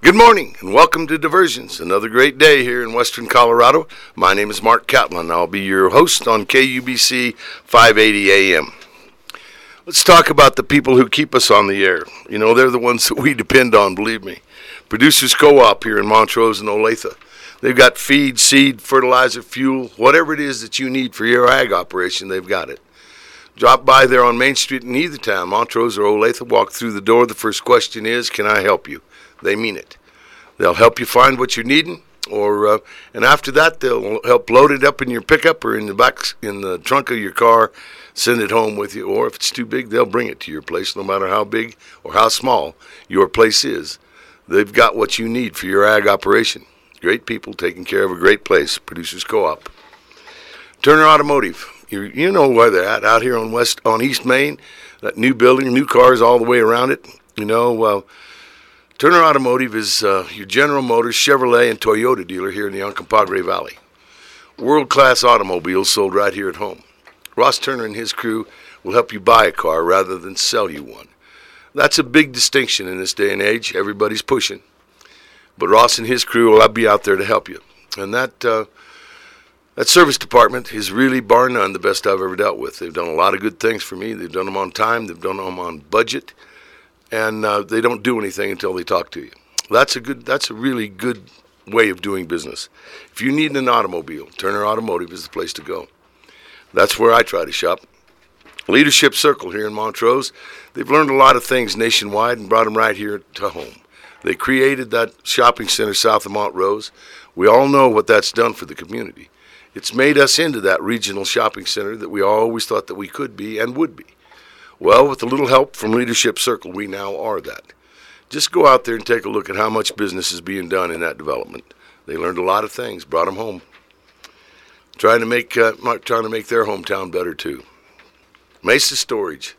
Good morning and welcome to Diversions. Another great day here in Western Colorado. My name is Marc Catlin. I'll be your host on KUBC 580 AM. Let's talk about the people who keep us on the air. You know, they're the ones that we depend on, believe me. Producers Co op here in Montrose and Olathe. They've got feed, seed, fertilizer, fuel, whatever it is that you need for your ag operation, they've got it. Drop by there on Main Street in either town, Montrose or Olathe. Walk through the door. The first question is, "Can I help you?" They mean it. They'll help you find what you're needing, or uh, and after that, they'll help load it up in your pickup or in the back in the trunk of your car, send it home with you. Or if it's too big, they'll bring it to your place, no matter how big or how small your place is. They've got what you need for your ag operation. Great people taking care of a great place. Producers Co-op. Turner Automotive. You, you know where they're at out here on West on East Main. That new building, new cars all the way around it. You know, uh, Turner Automotive is uh, your General Motors, Chevrolet, and Toyota dealer here in the Uncompahgre Valley. World-class automobiles sold right here at home. Ross Turner and his crew will help you buy a car rather than sell you one. That's a big distinction in this day and age. Everybody's pushing. But Ross and his crew will be out there to help you. And that uh, that service department is really, bar none, the best I've ever dealt with. They've done a lot of good things for me. They've done them on time. They've done them on budget, and uh, they don't do anything until they talk to you. That's a good. That's a really good way of doing business. If you need an automobile, Turner Automotive is the place to go. That's where I try to shop. Leadership Circle here in Montrose. They've learned a lot of things nationwide and brought them right here to home. They created that shopping center south of Montrose. We all know what that's done for the community. It's made us into that regional shopping center that we always thought that we could be and would be. Well, with a little help from Leadership Circle, we now are that. Just go out there and take a look at how much business is being done in that development. They learned a lot of things, brought them home, trying to make uh, trying to make their hometown better too. Mesa Storage.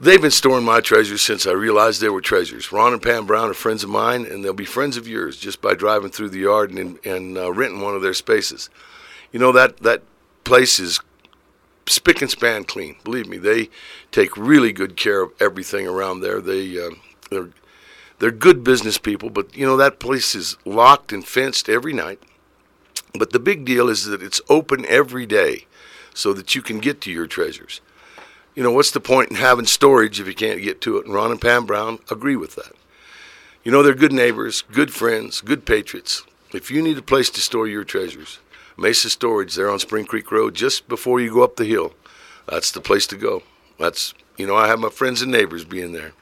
They've been storing my treasures since I realized they were treasures. Ron and Pam Brown are friends of mine, and they'll be friends of yours just by driving through the yard and, and uh, renting one of their spaces. You know that that place is spick and span clean. Believe me, they take really good care of everything around there. They uh, they're they're good business people, but you know that place is locked and fenced every night. But the big deal is that it's open every day, so that you can get to your treasures you know, what's the point in having storage if you can't get to it? And Ron and Pam Brown agree with that. You know, they're good neighbors, good friends, good patriots. If you need a place to store your treasures, Mesa Storage, there on Spring Creek Road, just before you go up the hill, that's the place to go. That's, you know, I have my friends and neighbors being there.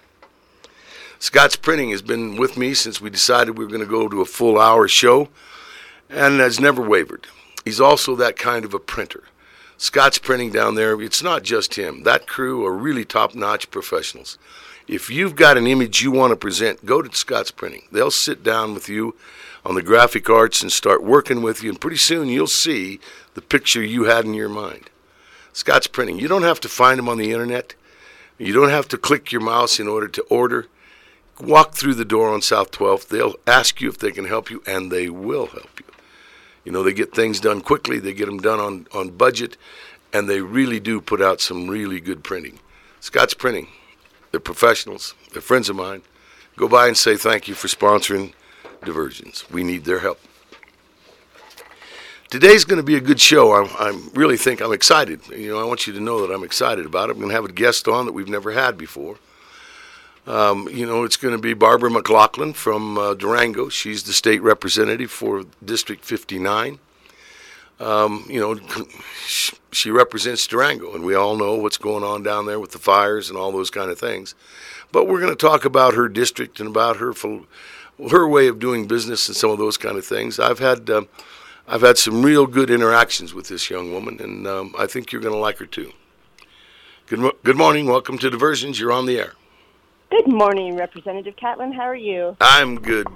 Scott's Printing has been with me since we decided we were going to go to a full hour show and has never wavered. He's also that kind of a printer. Scott's printing down there, it's not just him. That crew are really top notch professionals. If you've got an image you want to present, go to Scott's Printing. They'll sit down with you on the graphic arts and start working with you, and pretty soon you'll see the picture you had in your mind. Scott's Printing. You don't have to find them on the internet. You don't have to click your mouse in order to order. Walk through the door on South 12th. They'll ask you if they can help you, and they will help you. You know, they get things done quickly, they get them done on, on budget, and they really do put out some really good printing. Scott's Printing, they're professionals, they're friends of mine. Go by and say thank you for sponsoring Diversions. We need their help. Today's going to be a good show. I, I really think I'm excited. You know, I want you to know that I'm excited about it. I'm going to have a guest on that we've never had before. Um, you know, it's going to be Barbara McLachlan from uh, Durango. She's the state representative for District 59. Um, you know, she represents Durango, and we all know what's going on down there with the fires and all those kind of things. But we're going to talk about her district and about her her way of doing business and some of those kind of things. I've had um, I've had some real good interactions with this young woman, and um, I think you're going to like her too. Good, mo- good morning. Welcome to Diversions. You're on the air. Good morning, Representative Catlin. How are you? I'm good,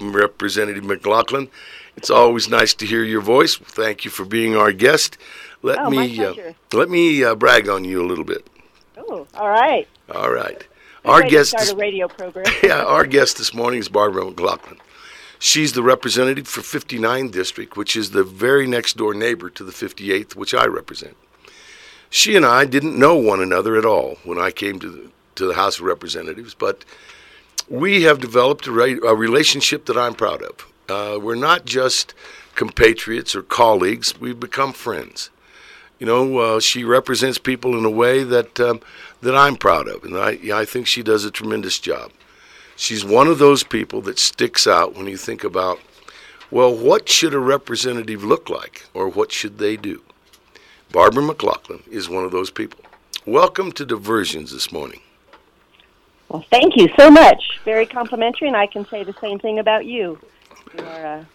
Representative McLachlan. It's always nice to hear your voice. Thank you for being our guest. Let oh, me uh, let me uh, brag on you a little bit. Oh, all right. All right. Our guest start this, a radio program. yeah, our guest this morning is Barbara McLachlan. She's the representative for 59 District, which is the very next door neighbor to the 58th, which I represent. She and I didn't know one another at all when I came to the, to the House of Representatives, but we have developed a, re- a relationship that I'm proud of. Uh, we're not just compatriots or colleagues, we've become friends. You know, uh, she represents people in a way that um, that I'm proud of, and I, I think she does a tremendous job. She's one of those people that sticks out when you think about, well, what should a representative look like, or what should they do? Barbara McLachlan is one of those people. Welcome to Diversions this morning. Well, thank you so much. Very complimentary, and I can say the same thing about you. You are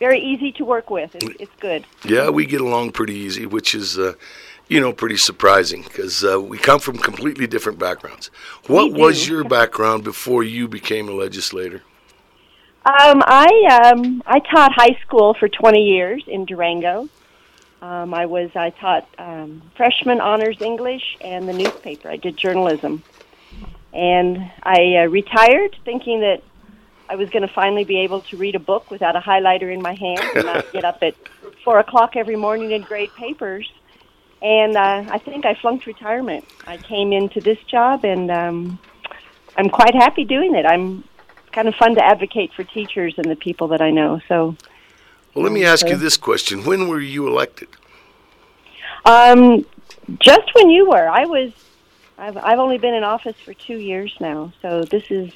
very easy to work with. It's, it's good. Yeah, we get along pretty easy, which is, uh, you know, pretty surprising because uh, we come from completely different backgrounds. What was your background before you became a legislator? Um, I um, I taught high school for 20 years in Durango. Um, I was I taught um, freshman honors English and the newspaper. I did journalism, and I uh, retired thinking that I was going to finally be able to read a book without a highlighter in my hand and not get up at four o'clock every morning and grade papers. And uh, I think I flunked retirement. I came into this job, and um, I'm quite happy doing it. I'm kind of fun to advocate for teachers and the people that I know. So, Well, let me ask you this question: When were you elected? um, just when you were, I was. I've I've only been in office for two years now, so this is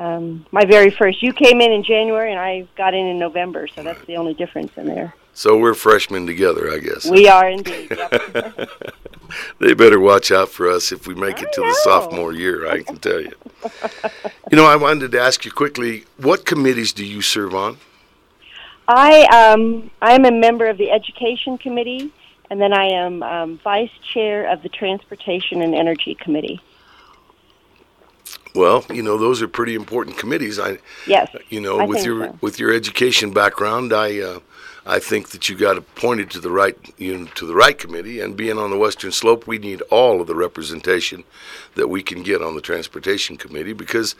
um, my very first. You came in in January, and I got in in November, so that's the only difference in there. So we're freshmen together, I guess. We are indeed. Yep. they better watch out for us if we make it I to the sophomore year. I can tell you. you know, I wanted to ask you quickly: What committees do you serve on? I um, I am a member of the Education Committee, and then I am um, vice chair of the Transportation and Energy Committee. Well, you know, those are pretty important committees. I, Yes. you know, I with your so. with your education background, I uh, I think that you got appointed to the right you know, to the right committee. And being on the Western Slope, we need all of the representation that we can get on the transportation committee because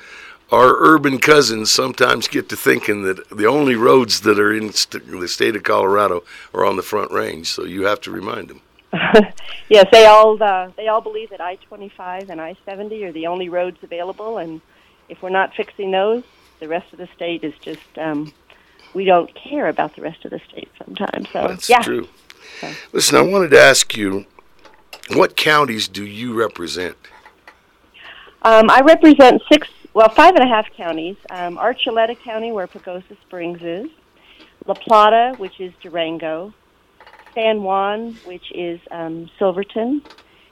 our urban cousins sometimes get to thinking that the only roads that are in st- the state of Colorado are on the Front Range. So you have to remind them. yes, they all uh, they all believe that I twenty five and I seventy are the only roads available, and if we're not fixing those, the rest of the state is just um, we don't care about the rest of the state sometimes. So That's yeah, true. Okay. Listen, I wanted to ask you, what counties do you represent? um, I represent six, well, five and a half counties: um, Archuleta County, where Pagosa Springs is, La Plata, which is Durango, San Juan, which is um, Silverton,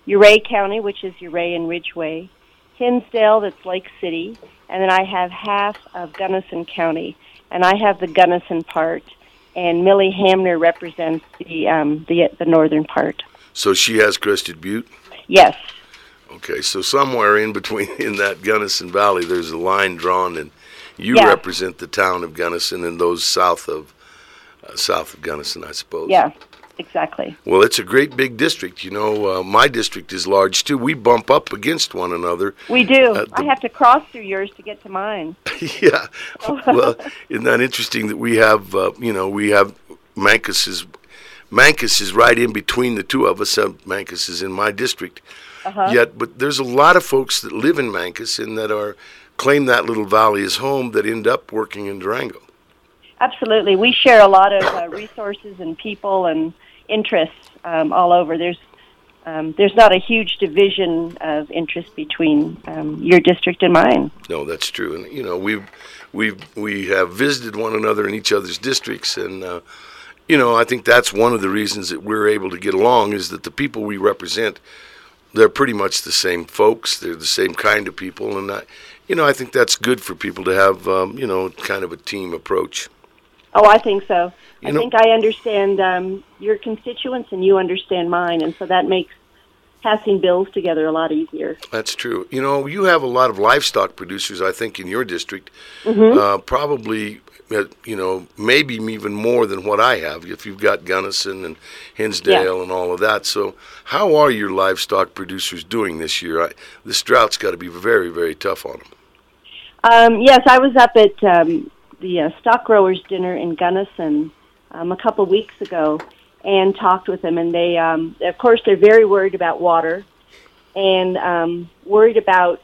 Ouray County, which is Ouray and Ridgway, Hinsdale, that's Lake City, and then I have half of Gunnison County, and I have the Gunnison part, and Millie Hamner represents the um, the the northern part. So she has Crested Butte. Yes, Okay, so somewhere in between in that Gunnison Valley, there's a line drawn, and you Yeah. represent the town of Gunnison and those south of uh, south of Gunnison, I suppose. yeah, exactly. Well, it's a great big district. You know, uh, my district is large too. We bump up against one another. We do. Uh, I have to cross through yours to get to mine. yeah. Well, isn't that interesting that we have, uh, you know, we have Mancos is Mancos is right in between the two of us. Uh, Mancos is in my district. Uh-huh. Yet, but there's a lot of folks that live in Mancos and that are claim that little valley as home that end up working in Durango. Absolutely. We share a lot of uh, resources and people and interests um, all over. There's um, there's not a huge division of interest between um, your district and mine. No, that's true. And you know, we've we've we have visited one another in each other's districts, and uh, you know, I think that's one of the reasons that we're able to get along is that the people we represent, they're pretty much the same folks. They're the same kind of people, and I, you know, I think that's good for people to have, um, you know, kind of a team approach. Oh, I think so. You I know- think I understand um, your constituents and you understand mine, and so that makes passing bills together a lot easier. That's true. You know, you have a lot of livestock producers, I think, in your district. Mm-hmm. Uh, probably, uh, you know, maybe even more than what I have. If you've got Gunnison and Hinsdale and all of that. So, how are your livestock producers doing this year? I, this drought's got to be very, very tough on them. Um, yes, I was up at um, the uh, stock growers dinner in Gunnison um, a couple weeks ago and talked with them. And they, um, of course, they're very worried about water and um, worried about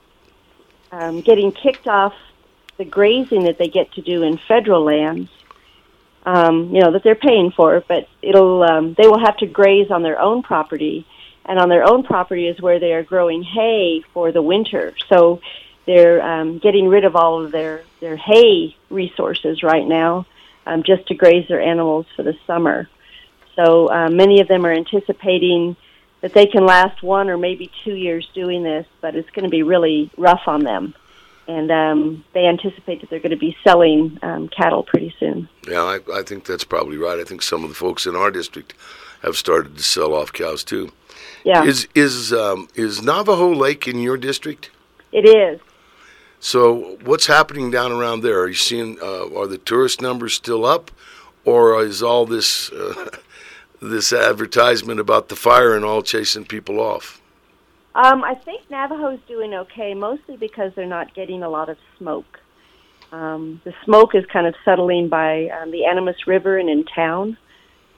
um, getting kicked off the grazing that they get to do in federal lands, um, you know, that they're paying for, but it'll um, they will have to graze on their own property, and on their own property is where they are growing hay for the winter. So they're um, getting rid of all of their their hay resources right now, um, just to graze their animals for the summer. So uh, many of them are anticipating that they can last one or maybe two years doing this, but it's going to be really rough on them. And um, they anticipate that they're going to be selling um, cattle pretty soon. Yeah, I, I think that's probably right. I think some of the folks in our district have started to sell off cows too. Yeah. Is is um, is Navajo Lake in your district? It is. So what's happening down around there? Are you seeing? Uh, are the tourist numbers still up, or is all this uh, this advertisement about the fire and all chasing people off? Um, I think Navajo's doing okay, mostly because they're not getting a lot of smoke. Um, the smoke is kind of settling by um, the Animas River and in town.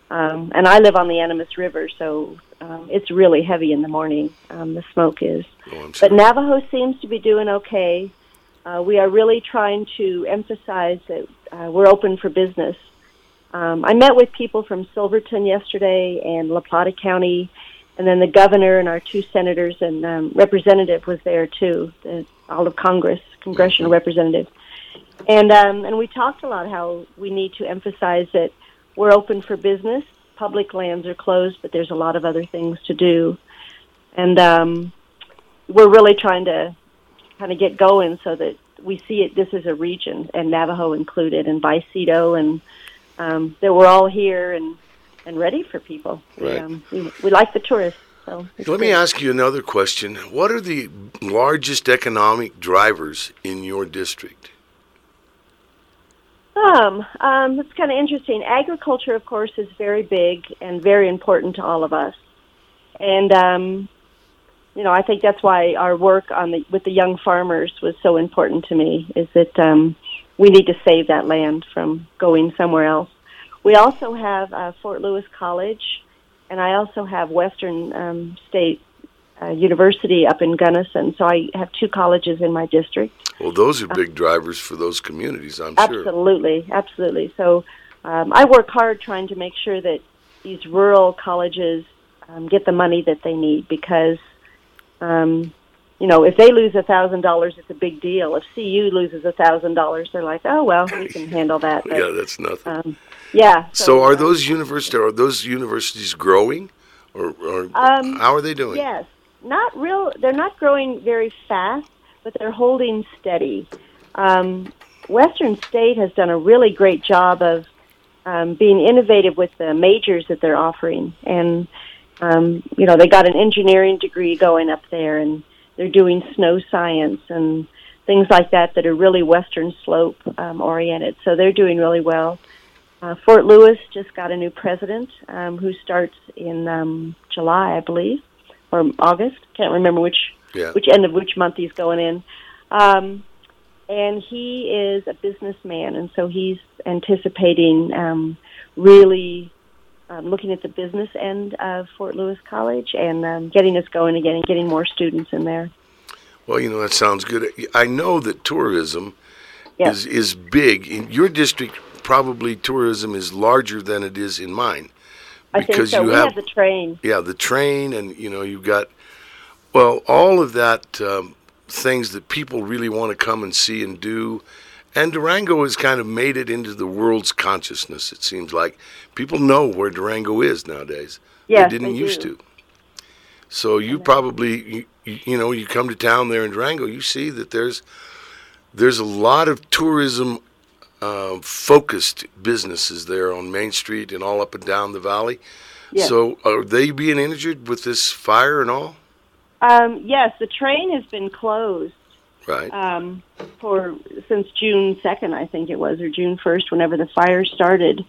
Um, and I live on the Animas River, so um, it's really heavy in the morning. Um, the smoke is. Oh, but Navajo seems to be doing okay. Uh, we are really trying to emphasize that uh, we're open for business. Um, I met with people from Silverton yesterday and La Plata County, and then the governor and our two senators and um, representative was there too, the, all of Congress, congressional representative, and um, and we talked a lot how we need to emphasize that we're open for business. Public lands are closed, but there's a lot of other things to do, and um, we're really trying to kind of get going so that we see it. This is a region, and Navajo included, and Vallecito, and um, that we're all here and and ready for people. Right. We, um, we, we like the tourists. So Let great. me ask you another question. What are the largest economic drivers in your district? Um, um, that's kind of interesting. Agriculture, of course, is very big and very important to all of us. And um, you know, I think that's why our work on the with the young farmers was so important to me. Is that um, we need to save that land from going somewhere else. We also have uh, Fort Lewis College, and I also have Western um, State uh, University up in Gunnison. So I have two colleges in my district. Well, those are big drivers for those communities, I'm sure. Absolutely, absolutely. So um, I work hard trying to make sure that these rural colleges um, get the money that they need because, um, you know, if they lose a thousand dollars, it's a big deal. If CU loses a thousand dollars, they're like, oh well, we can handle that. But, Yeah, that's nothing. um, yeah. so, are uh, those universities are those universities growing, or, or Um, how are they doing? Yes, not real. They're not growing very fast, but they're holding steady. Um, Western State has done a really great job of um, being innovative with the majors that they're offering, and um, you know they got an engineering degree going up there, and they're doing snow science and things like that that are really Western Slope um, oriented. So they're doing really well. Uh, Fort Lewis just got a new president um, who starts in um, July, I believe, or August. Can't remember which Yeah. which end of which month he's going in. Um, and he is a businessman, and so he's anticipating um, really um, looking at the business end of Fort Lewis College and um, getting us going again and getting more students in there. Well, you know that sounds good. I know that tourism is is big in your district. Probably tourism is larger than it is in mine I think because so. you we have have the train. yeah the train and you know you've got well all of that um, things that people really want to come and see and do and durango has kind of made it into the world's consciousness it seems like people know where durango is nowadays Yes, they didn't they used do. to so you probably you, you know you come to town there in durango you see that there's there's a lot of tourism uh, focused businesses there on main street and all up and down the valley Yes. so are they being injured with this fire and all? Um, yes, the train has been closed Right. um, for since June second, I think it was, or June first, whenever the fire started.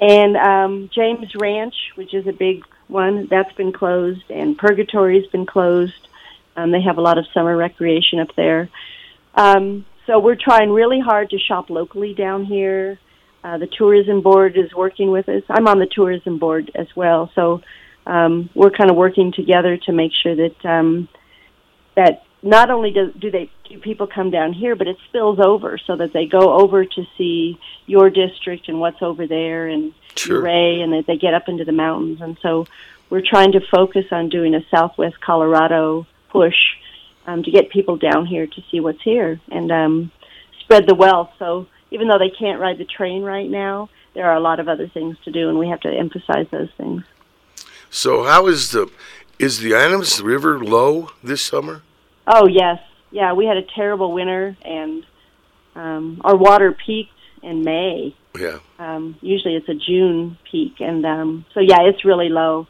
And um, James Ranch, which is a big one, that's been closed, and Purgatory's been closed. Um, they have a lot of summer recreation up there. Um, so we're trying really hard to shop locally down here. Uh, the tourism board is working with us. I'm on the tourism board as well, so um, we're kind of working together to make sure that um, that not only do, do they do people come down here, but it spills over so that they go over to see your district and what's over there and Sure. Ray, and that they get up into the mountains. And so we're trying to focus on doing a Southwest Colorado push um, to get people down here to see what's here and um, spread the wealth. So even though they can't ride the train right now, there are a lot of other things to do, and we have to emphasize those things. So how is the is the Animas River low this summer? Oh yes, yeah. We had a terrible winter, and um, our water peaked in May. Yeah. Um, usually it's a June peak, and um, so yeah, it's really low.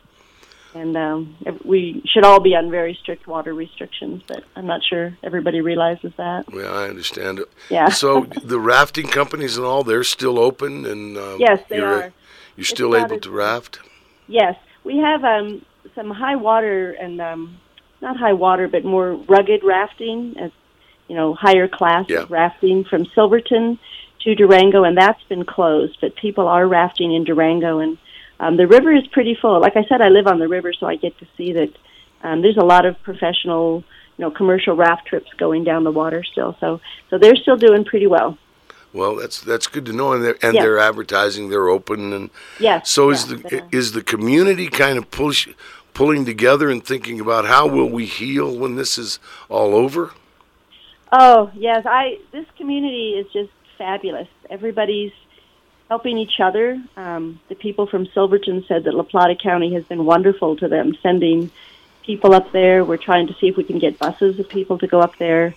And um, we should all be on very strict water restrictions, but I'm not sure everybody realizes that. Yeah, I understand it. Yeah. So the rafting companies and all, they're still open, and um, yes, they you're, are. You're still able as- to raft. Yes, we have um, some high water and um, not high water, but more rugged rafting, as you know, higher class Yeah. rafting from Silverton to Durango, and that's been closed. But people are rafting in Durango, and um, the river is pretty full. Like I said, I live on the river, so I get to see that um, there's a lot of professional, you know, commercial raft trips going down the water still. So, so they're still doing pretty well. Well, that's that's good to know, and they're and Yeah. they're advertising, they're open, and Yes. so is yeah, the is the community kind of push pulling together and thinking about how will we heal when this is all over? Oh yes, I. This community is just fabulous. Everybody's helping each other. Um, the people from Silverton said that La Plata County has been wonderful to them, sending people up there. We're trying to see if we can get buses of people to go up there,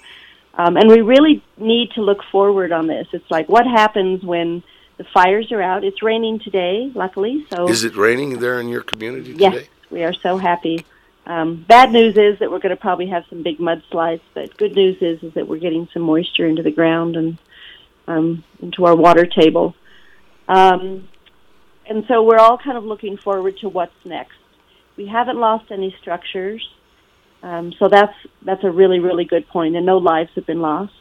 um, and we really need to look forward on this. It's like what happens when the fires are out. It's raining today, luckily. So Is it raining there in your community today? Yes? We are so happy. Um, bad news is that we're going to probably have some big mudslides, but good news is is that we're getting some moisture into the ground and um, into our water table. Um, and so we're all kind of looking forward to what's next. We haven't lost any structures, um, so that's that's a really really good point, and no lives have been lost.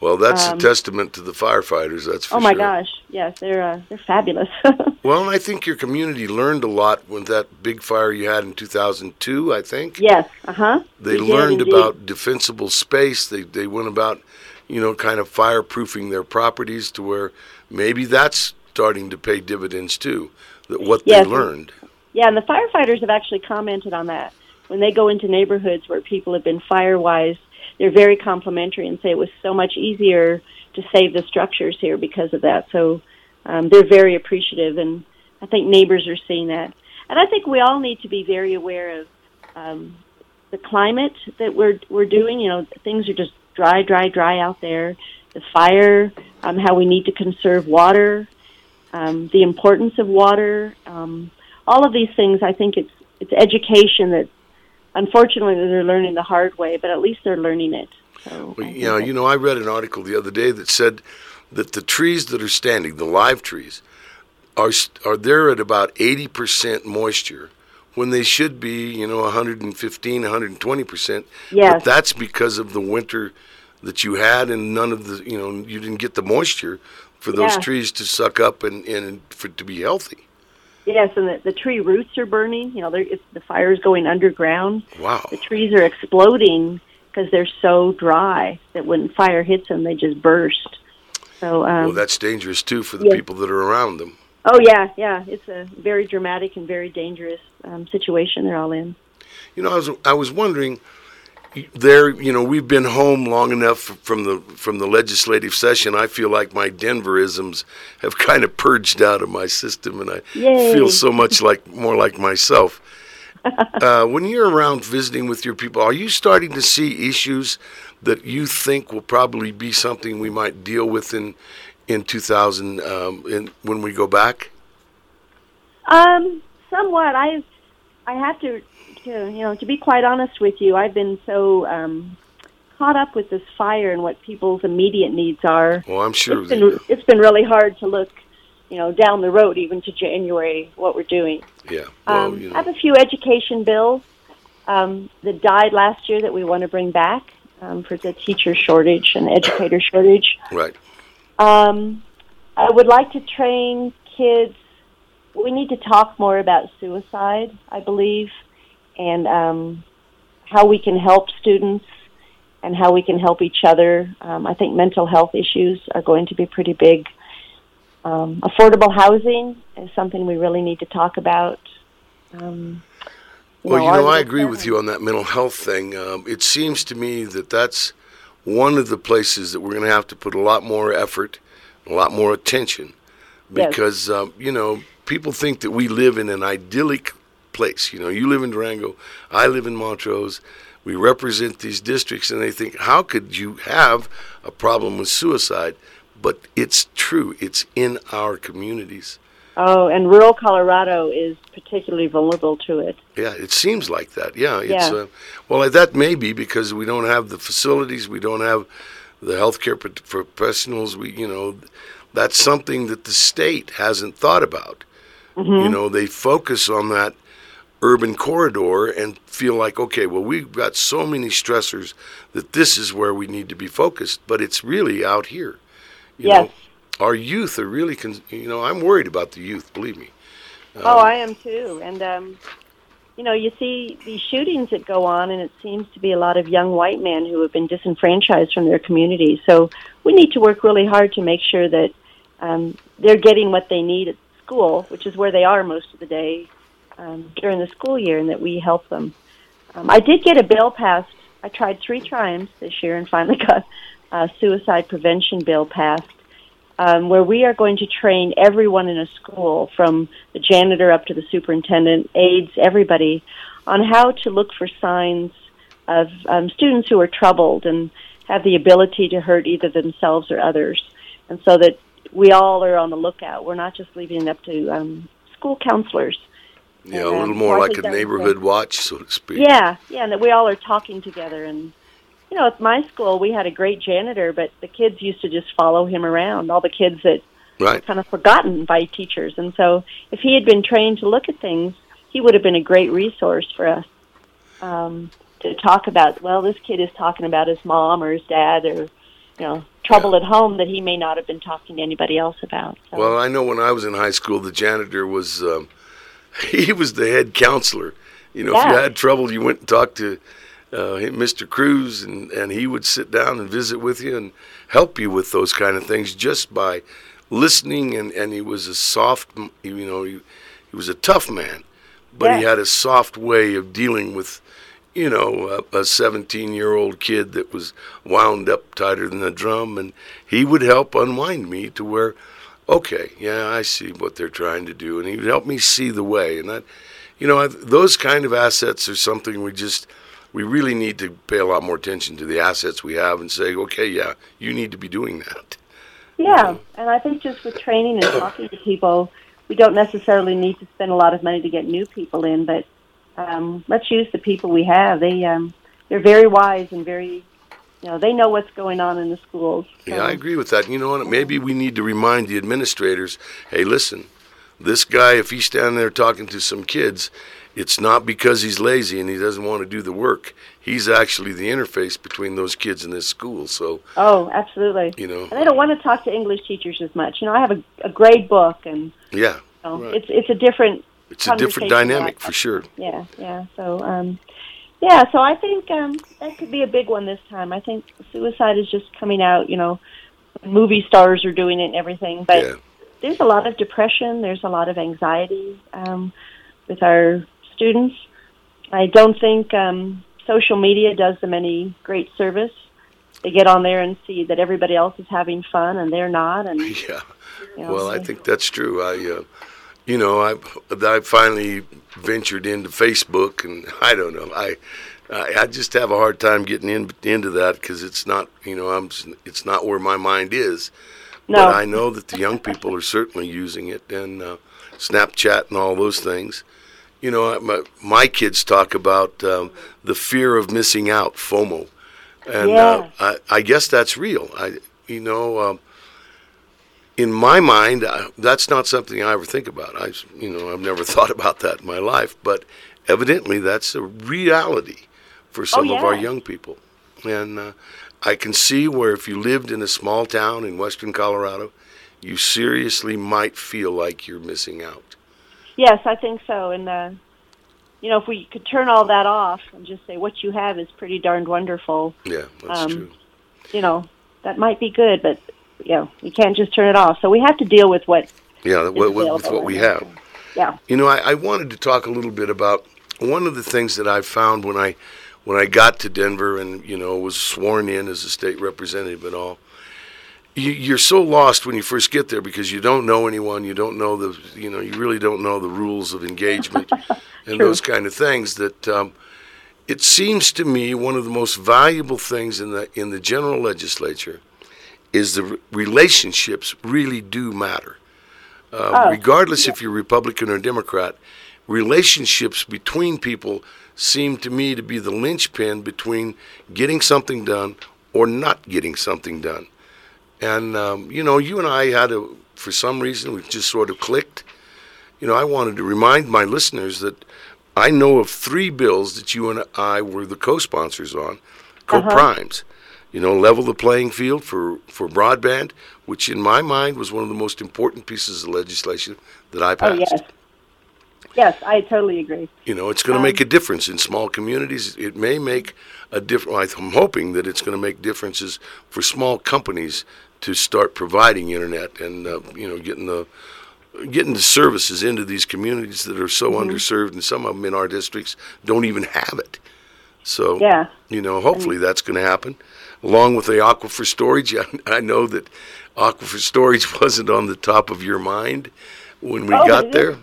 Well, that's Um, a testament to the firefighters. That's for sure. oh my sure. gosh, yes, they're uh, they're fabulous. Well, and I think your community learned a lot with that big fire you had in 2002. I think yes, uh huh. they learned about defensible space. They they went about, you know, kind of fireproofing their properties to where maybe that's starting to pay dividends too. That what Yes. they learned. Yeah, and the firefighters have actually commented on that. When they go into neighborhoods where people have been fire wise, they're very complimentary and say it was so much easier to save the structures here because of that. So um, they're very appreciative, and I think neighbors are seeing that. And I think we all need to be very aware of um, the climate that we're we're doing. You know, things are just dry, dry, dry out there. The fire, um, how we need to conserve water, um, the importance of water. Um, all of these things, I think it's it's education that unfortunately they're learning the hard way, but at least they're learning it. So, Well, you know, you know, I read an article the other day that said that the trees that are standing, the live trees, are are there at about 80% moisture when they should be, you know, 115, 120%. Yes. But that's because of the winter that you had and none of the, you know, you didn't get the moisture for those Yeah. trees to suck up and, and for to be healthy. Yes, and the, the tree roots are burning. You know, they're, it's, the fire is going underground. Wow. The trees are exploding because they're so dry that when fire hits them, they just burst. So, um, Well, that's dangerous too for the Yes. people that are around them. oh yeah, yeah, it's a very dramatic and very dangerous um, situation they're all in. You know, I was I was wondering there, you know, we've been home long enough from the from the legislative session. I feel like my Denverisms have kind of purged out of my system, and I Yay. feel so much like more like myself. uh, when you're around visiting with your people, are you starting to see issues that you think will probably be something we might deal with in in 2000 um, in, when we go back? Um, somewhat. I I have to, to you know, to be quite honest with you, I've been so um, caught up with this fire and what people's immediate needs are. Well, I'm sure. It's been it's been really hard to look, you know, down the road even to January what we're doing. yeah. Well, Um, you I have a few education bills um, that died last year that we want to bring back um, for the teacher shortage and educator shortage. Right. Um, I would like to train kids. We need to talk more about suicide, I believe, and um, how we can help students and how we can help each other. Um, I think mental health issues are going to be pretty big. Um, affordable housing is something we really need to talk about. Um, you well, know, you know, I agree with you on that mental health thing. Um, it seems to me that that's one of the places that we're going to have to put a lot more effort, a lot more attention, because yes. um, you know people think that we live in an idyllic place. You know, you live in Durango, I live in Montrose. We represent these districts, and they think, how could you have a problem with suicide? But it's true. It's in our communities. Oh, and rural Colorado is particularly vulnerable to it. Yeah, it seems like that. Yeah, it's yeah. Uh, well, that may be because we don't have the facilities, we don't have the healthcare professionals. We, you know, that's something that the state hasn't thought about. Mm-hmm. You know, they focus on that urban corridor and feel like, okay, well, we've got so many stressors that this is where we need to be focused, but it's really out here. You yes. Know, our youth are really, con- you know, I'm worried about the youth, believe me. Um, oh, I am too. And, um, you know, you see these shootings that go on, and it seems to be a lot of young white men who have been disenfranchised from their communities. So we need to work really hard to make sure that um, they're getting what they need at school, which is where they are most of the day um, during the school year, and that we help them. Um, I did get a bill passed. I tried three times this year and finally got a suicide prevention bill passed um, where we are going to train everyone in a school, from the janitor up to the superintendent, aides, everybody, on how to look for signs of um, students who are troubled and have the ability to hurt either themselves or others. And so that we all are on the lookout. We're not just leaving it up to um, school counselors. Yeah, and, a little more like a neighborhood watch, so to speak. Yeah, yeah, and that we all are talking together and you know, at my school we had a great janitor, but the kids used to just follow him around. All the kids that right. kind of forgotten by teachers, and so if he had been trained to look at things, he would have been a great resource for us um, to talk about. Well, this kid is talking about his mom or his dad or you know trouble yeah. at home that he may not have been talking to anybody else about. So. Well, I know when I was in high school, the janitor was um, he was the head counselor. You know, yeah. if you had trouble, you went and talked to uh, Mr. Cruz, and, and he would sit down and visit with you and help you with those kind of things just by listening. And, and he was a soft, you know, he, he was a tough man, but yeah. he had a soft way of dealing with, you know, a 17 year old kid that was wound up tighter than a drum. And he would help unwind me to where, okay, yeah, I see what they're trying to do. And he would help me see the way. And that, you know, those kind of assets are something we just, we really need to pay a lot more attention to the assets we have and say, okay, yeah, you need to be doing that. Yeah, and I think just with training and talking to people, we don't necessarily need to spend a lot of money to get new people in, but um, let's use the people we have. They um, they're very wise and very, you know, they know what's going on in the schools. So. Yeah, I agree with that. You know what? Maybe we need to remind the administrators, hey, listen, this guy, if he's standing there talking to some kids, it's not because he's lazy and he doesn't want to do the work. He's actually the interface between those kids and this school. So oh, absolutely. You know, and they don't want to talk to English teachers as much. You know, I have a, a grade book, and yeah, you know, right. it's it's a different it's a different dynamic for sure. Yeah, yeah. So um, yeah, so I think um, that could be a big one this time. I think suicide is just coming out. You know, movie stars are doing it and everything, but. Yeah. There's a lot of depression. There's a lot of anxiety um, with our students. I don't think um, social media does them any great service. They get on there and see that everybody else is having fun and they're not. And yeah, you know, well, I think that's true. I, uh, you know, I I finally ventured into Facebook, and I don't know, I. I just have a hard time getting in, into that because it's not, you know, I'm. It's not where my mind is. No. But I know that the young people are certainly using it, and uh, Snapchat and all those things you know, my, my kids talk about um, the fear of missing out, FOMO, and yeah. uh, I, I, guess that's real. I, you know, um, in my mind, I, that's not something I ever think about. I, you know, I've never thought about that in my life, but evidently that's a reality for some oh, yeah. of our young people, and uh, I can see where if you lived in a small town in western Colorado, you seriously might feel like you're missing out. Yes, I think so. And uh, you know, if we could turn all that off and just say what you have is pretty darned wonderful, Yeah, that's Um, true. you know, that might be good, but you know, we can't just turn it off. So we have to deal with what Yeah, with, with, with what we have. Yeah. You know, I, I wanted to talk a little bit about one of the things that I found when I when I got to Denver and you know was sworn in as a state representative and all. You, you're so lost when you first get there because you don't know anyone. You don't know the you know you really don't know the rules of engagement and those kind of things. That um, it seems to me one of the most valuable things in the in the general legislature is the relationships really do matter uh, Oh, regardless if you're Republican or Democrat, relationships between people seem to me to be the linchpin between getting something done or not getting something done. And, um, you know, you and I had a, for some reason, we just sort of clicked. You know, I wanted to remind my listeners that I know of three bills that you and I were the co sponsors on, co primes. You know, level the playing field for, for broadband, which in my mind was one of the most important pieces of legislation that I passed. Oh passed. yes. Yes, I totally agree. You know, it's going to make a difference in small communities. It may make a difference. I'm hoping that it's going to make differences for small companies to start providing internet and uh, you know getting the getting the services into these communities that are so underserved, and some of them in our districts don't even have it. So Yeah. you know, hopefully that's going to happen. Along with the aquifer storage, I, I know that aquifer storage wasn't on the top of your mind when we Oh, got is. there.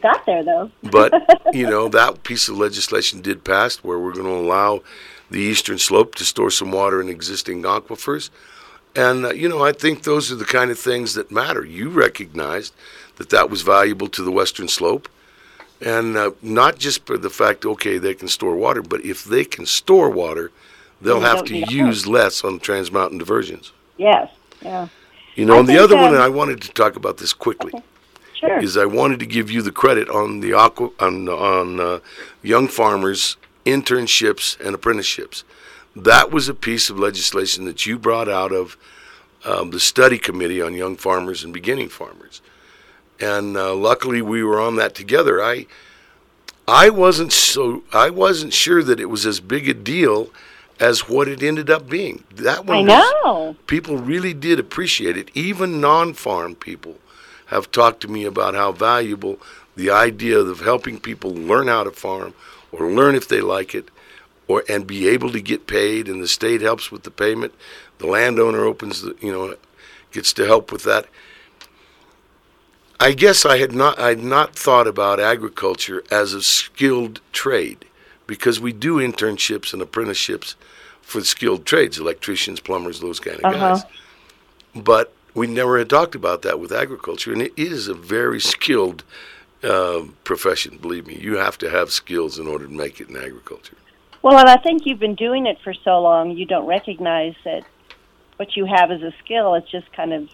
Got there though. But you know that piece of legislation did pass, where we're going to allow the eastern slope to store some water in existing aquifers, and uh, you know I think those are the kind of things that matter. You recognized that that was valuable to the western slope, and uh, not just for the fact okay they can store water, but if they can store water, they'll have to use less on trans mountain diversions. Yes. Yeah. You know, I and the other one, um, and I wanted to talk about this quickly Sure. is I wanted to give you the credit on the aqua on on uh, young farmers internships and apprenticeships. That was a piece of legislation that you brought out of um, the study committee on young farmers and beginning farmers, and uh, luckily we were on that together. I I wasn't so I wasn't sure that it was as big a deal as what it ended up being. That one I was- know. people really did appreciate it. Even non-farm people have talked to me about how valuable the idea of helping people learn how to farm or learn if they like it or and be able to get paid and the state helps with the payment. The landowner opens the, you know gets to help with that. I guess I had not I had not thought about agriculture as a skilled trade because we do internships and apprenticeships for skilled trades, electricians, plumbers, those kind of Uh-huh. guys. But we never had talked about that with agriculture, and it is a very skilled uh, profession. Believe me, you have to have skills in order to make it in agriculture. Well, and I think you've been doing it for so long, you don't recognize that what you have as a skill. It's just kind of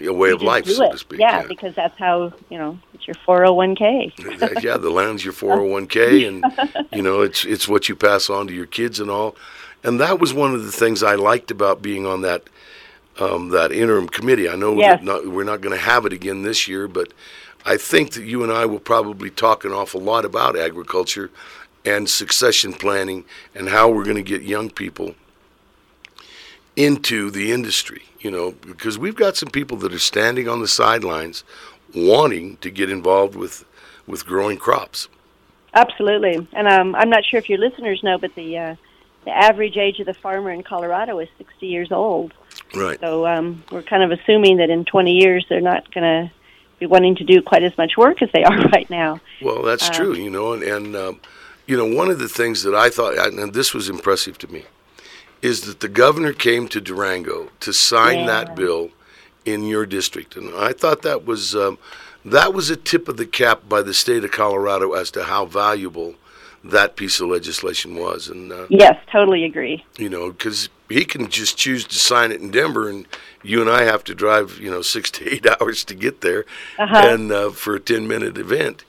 A way of life, so to speak. Yeah, because that's how you know it's your 401k. yeah, the land's your 401k, and you know it's it's what you pass on to your kids and all. And that was one of the things I liked about being on that um, that interim committee. I know Yes. that not, we're not going to have it again this year, but I think that you and I will probably talk an awful lot about agriculture and succession planning and how we're going to get young people into the industry. You know, because we've got some people that are standing on the sidelines wanting to get involved with with growing crops. Absolutely, and um, I'm not sure if your listeners know, but the uh, the average age of the farmer in Colorado is 60 years old. Right. So um, we're kind of assuming that in 20 years they're not going to be wanting to do quite as much work as they are right now. Well, that's Uh, true, you know, and, and um, you know, one of the things that I thought, and this was impressive to me, is that the governor came to Durango to sign Yeah. that bill in your district, and I thought that was um, that was a tip of the cap by the state of Colorado as to how valuable that piece of legislation was, and uh, Yes, totally agree. you know, because he can just choose to sign it in Denver, and you and I have to drive, you know, six to eight hours to get there, Uh-huh. and uh, for a ten minute event.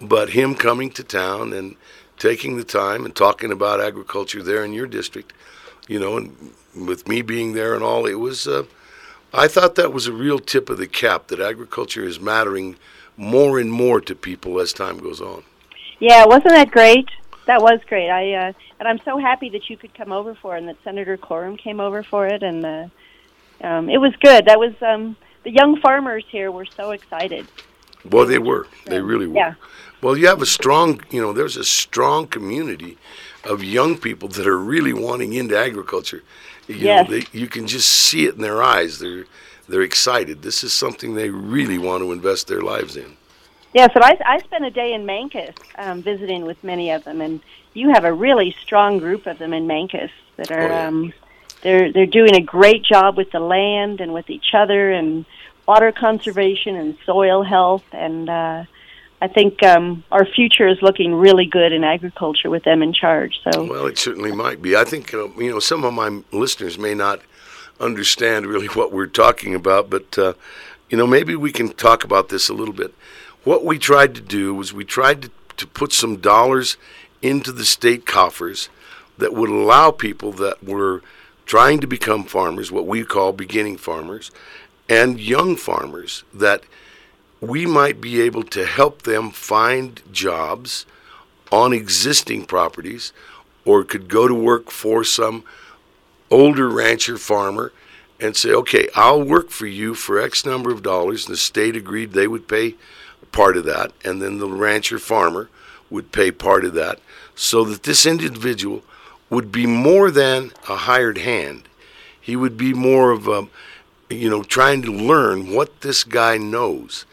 But him coming to town and taking the time and talking about agriculture there in your district, you know, and with me being there and all, it was. Uh, I thought that was a real tip of the cap that agriculture is mattering more and more to people as time goes on. Yeah, wasn't that great? That was great. I uh, and I'm so happy that you could come over for it, and that Senator Coram came over for it, and uh, um, it was good. That was um, the young farmers here were so excited. Well, they were. They really were. Yeah. Well, you have a strong, you know, there's a strong community of young people that are really wanting into agriculture. You Yes. know, they, you can just see it in their eyes. They're they're excited. This is something they really want to invest their lives in. Yes, and I, I spent a day in Mancos um, visiting with many of them, and you have a really strong group of them in Mancos that are Oh, yeah. um, they're they're doing a great job with the land and with each other and water conservation and soil health, and uh, I think um, our future is looking really good in agriculture with them in charge. So Well, it certainly might be. I think uh, you know some of my listeners may not understand really what we're talking about, but uh, you know maybe we can talk about this a little bit. What we tried to do was we tried to, to put some dollars into the state coffers that would allow people that were trying to become farmers, what we call beginning farmers, and young farmers that we might be able to help them find jobs on existing properties or could go to work for some older rancher farmer and say, okay, I'll work for you for X number of dollars. And the state agreed they would pay part of that, and then the rancher farmer would pay part of that, so that this individual would be more than a hired hand. He would be more of a, you know, trying to learn what this guy knows.